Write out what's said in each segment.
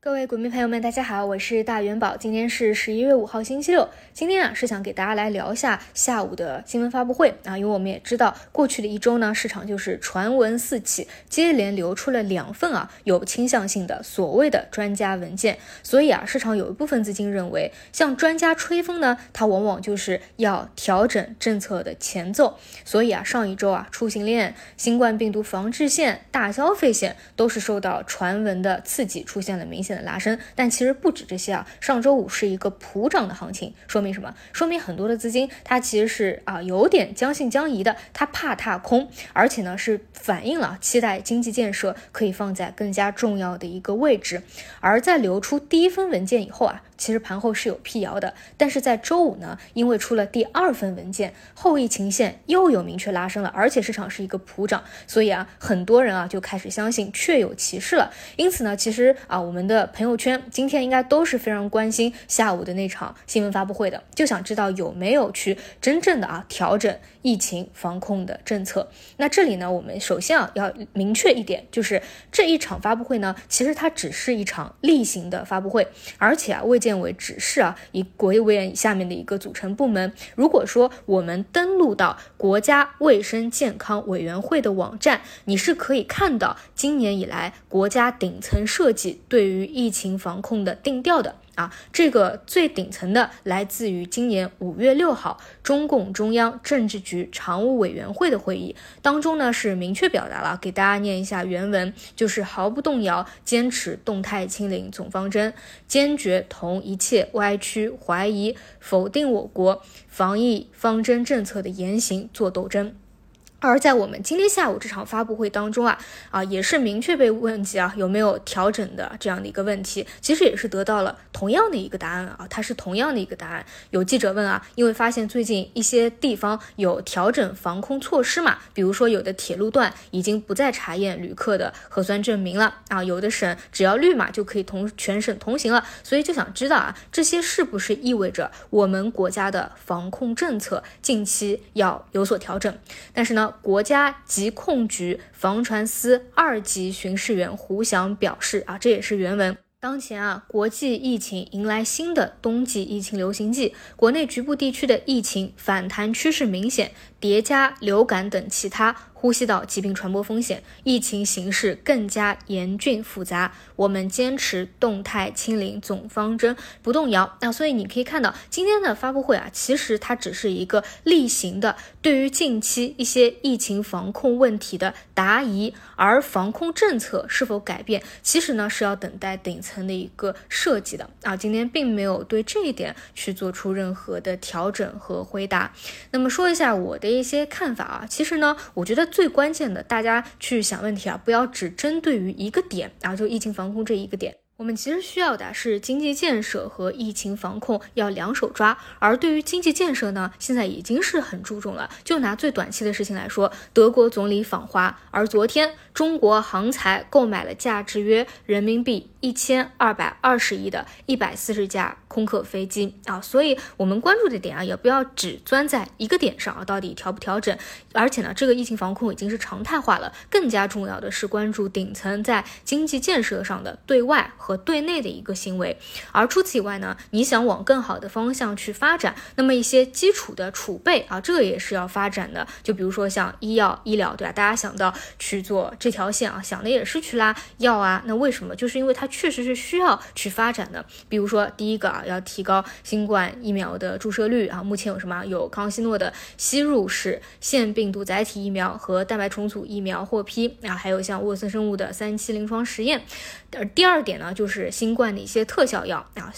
各位股民朋友们，大家好，我是大元宝。今天是十一月五号，星期六。今天啊，是想给大家来聊一下下午的新闻发布会啊，因为我们也知道，过去的一周呢，市场就是传闻四起，接连流出了两份啊有倾向性的所谓的专家文件，所以啊，市场有一部分资金认为，向专家吹风呢，它往往就是要调整政策的前奏。所以啊，上一周啊，出行链、新冠病毒防治线、大消费线都是受到传闻的刺激，出现了明显。的拉升，但其实不止这些啊。上周五是一个普涨的行情，说明什么？说明很多的资金它其实是啊有点将信将疑的，它怕踏空，而且呢是反映了期待经济建设可以放在更加重要的一个位置。而在流出第一份文件以后啊。其实盘后是有辟谣的，但是在周五呢，因为出了第二份文件，后疫情线又有明确拉升了，而且市场是一个普涨，所以啊，很多人啊就开始相信确有其事了。因此呢，其实啊，我们的朋友圈今天应该都是非常关心下午的那场新闻发布会的，就想知道有没有去真正的啊调整疫情防控的政策。那这里呢，我们首先啊要明确一点，就是这一场发布会呢，其实它只是一场例行的发布会，而且啊未见建委指示啊，以国务院下面的一个组成部门。如果说我们登录到国家卫生健康委员会的网站，你是可以看到今年以来国家顶层设计对于疫情防控的定调的。啊，这个最顶层的来自于今年五月六号中共中央政治局常务委员会的会议当中呢，是明确表达了，给大家念一下原文，就是毫不动摇坚持动态清零总方针，坚决同一切歪曲、怀疑、否定我国防疫方针政策的言行作斗争。而在我们今天下午这场发布会当中啊，啊也是明确被问及啊有没有调整的这样的一个问题，其实也是得到了同样的一个答案啊，它是同样的一个答案。有记者问啊，因为发现最近一些地方有调整防控措施嘛，比如说有的铁路段已经不再查验旅客的核酸证明了啊，有的省只要绿码就可以同全省通行了，所以就想知道啊，这些是不是意味着我们国家的防控政策近期要有所调整？但是呢？国家疾控局防传司二级巡视员胡翔表示：“啊，这也是原文。当前啊，国际疫情迎来新的冬季疫情流行季，国内局部地区的疫情反弹趋势明显，叠加流感等其他。”呼吸道疾病传播风险，疫情形势更加严峻复杂。我们坚持动态清零总方针不动摇。那所以你可以看到今天的发布会啊，其实它只是一个例行的对于近期一些疫情防控问题的答疑，而防控政策是否改变，其实呢是要等待顶层的一个设计的啊。今天并没有对这一点去做出任何的调整和回答。那么说一下我的一些看法啊，其实呢，我觉得。最关键的，大家去想问题啊，不要只针对于一个点啊，就疫情防控这一个点。我们其实需要的是经济建设和疫情防控要两手抓，而对于经济建设呢，现在已经是很注重了。就拿最短期的事情来说，德国总理访华，而昨天中国航材购买了价值约人民币一千二百二十亿的一百四十架空客飞机啊，所以我们关注的点啊，也不要只钻在一个点上啊，到底调不调整？而且呢，这个疫情防控已经是常态化了，更加重要的是关注顶层在经济建设上的对外。和对内的一个行为，而除此以外呢，你想往更好的方向去发展，那么一些基础的储备啊，这个也是要发展的。就比如说像医药、医疗，对吧？大家想到去做这条线啊，想的也是去拉药啊。那为什么？就是因为它确实是需要去发展的。比如说第一个啊，要提高新冠疫苗的注射率啊。目前有什么？有康希诺的吸入式腺病毒载体疫苗和蛋白重组疫苗获批啊，还有像沃森生物的三期临床实验。而第二点呢？就是新冠的一些特效药啊，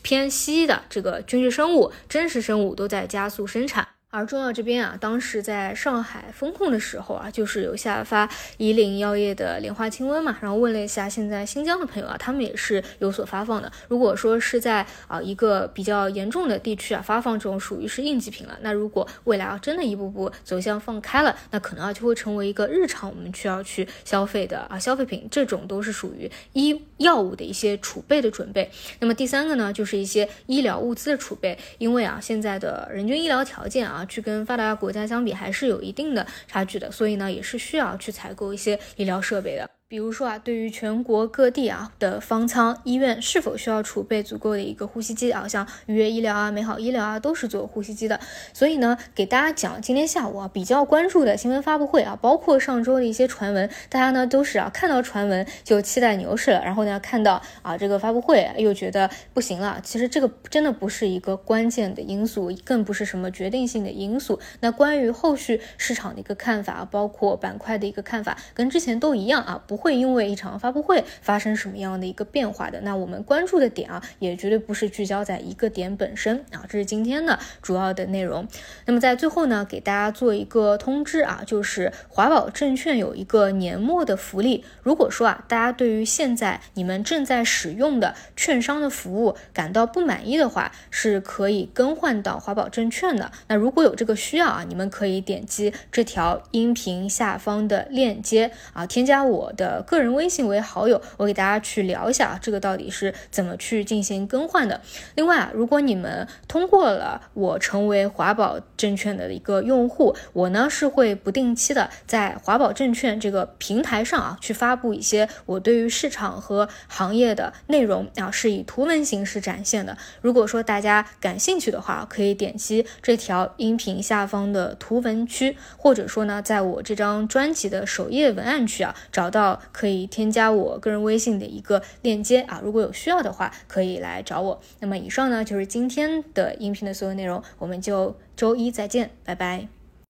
偏西的这个军事生物、真实生物都在加速生产。而中药这边啊，当时在上海封控的时候啊，就是有下发以岭药业的莲花清瘟嘛，然后问了一下现在新疆的朋友啊，他们也是有所发放的。如果说是在啊一个比较严重的地区啊发放这种属于是应急品了，那如果未来啊真的一步步走向放开了，那可能啊就会成为一个日常我们需要去消费的啊消费品，这种都是属于医药物的一些储备的准备。那么第三个呢，就是一些医疗物资的储备，因为啊现在的人均医疗条件啊。去跟发达国家相比，还是有一定的差距的，所以呢，也是需要去采购一些医疗设备的。比如说啊，对于全国各地啊的方舱医院是否需要储备足够的一个呼吸机啊，像愉悦医疗啊、美好医疗啊，都是做呼吸机的。所以呢，给大家讲今天下午啊比较关注的新闻发布会啊，包括上周的一些传闻，大家呢都是啊看到传闻就期待牛市了，然后呢看到啊这个发布会又觉得不行了。其实这个真的不是一个关键的因素，更不是什么决定性的因素。那关于后续市场的一个看法，包括板块的一个看法，跟之前都一样啊，不。会因为一场发布会发生什么样的一个变化的？那我们关注的点啊，也绝对不是聚焦在一个点本身啊。这是今天的主要的内容。那么在最后呢，给大家做一个通知啊，就是华宝证券有一个年末的福利。如果说啊，大家对于现在你们正在使用的券商的服务感到不满意的话，是可以更换到华宝证券的。那如果有这个需要啊，你们可以点击这条音频下方的链接啊，添加我的。个人微信为好友，我给大家去聊一下啊，这个到底是怎么去进行更换的。另外啊，如果你们通过了我成为华宝证券的一个用户，我呢是会不定期的在华宝证券这个平台上啊去发布一些我对于市场和行业的内容啊，是以图文形式展现的。如果说大家感兴趣的话，可以点击这条音频下方的图文区，或者说呢，在我这张专辑的首页文案区啊找到可以添加我个人微信的一个链接啊，如果有需要的话，可以来找我。那么以上呢就是今天的音频的所有内容，我们就周一再见，拜拜。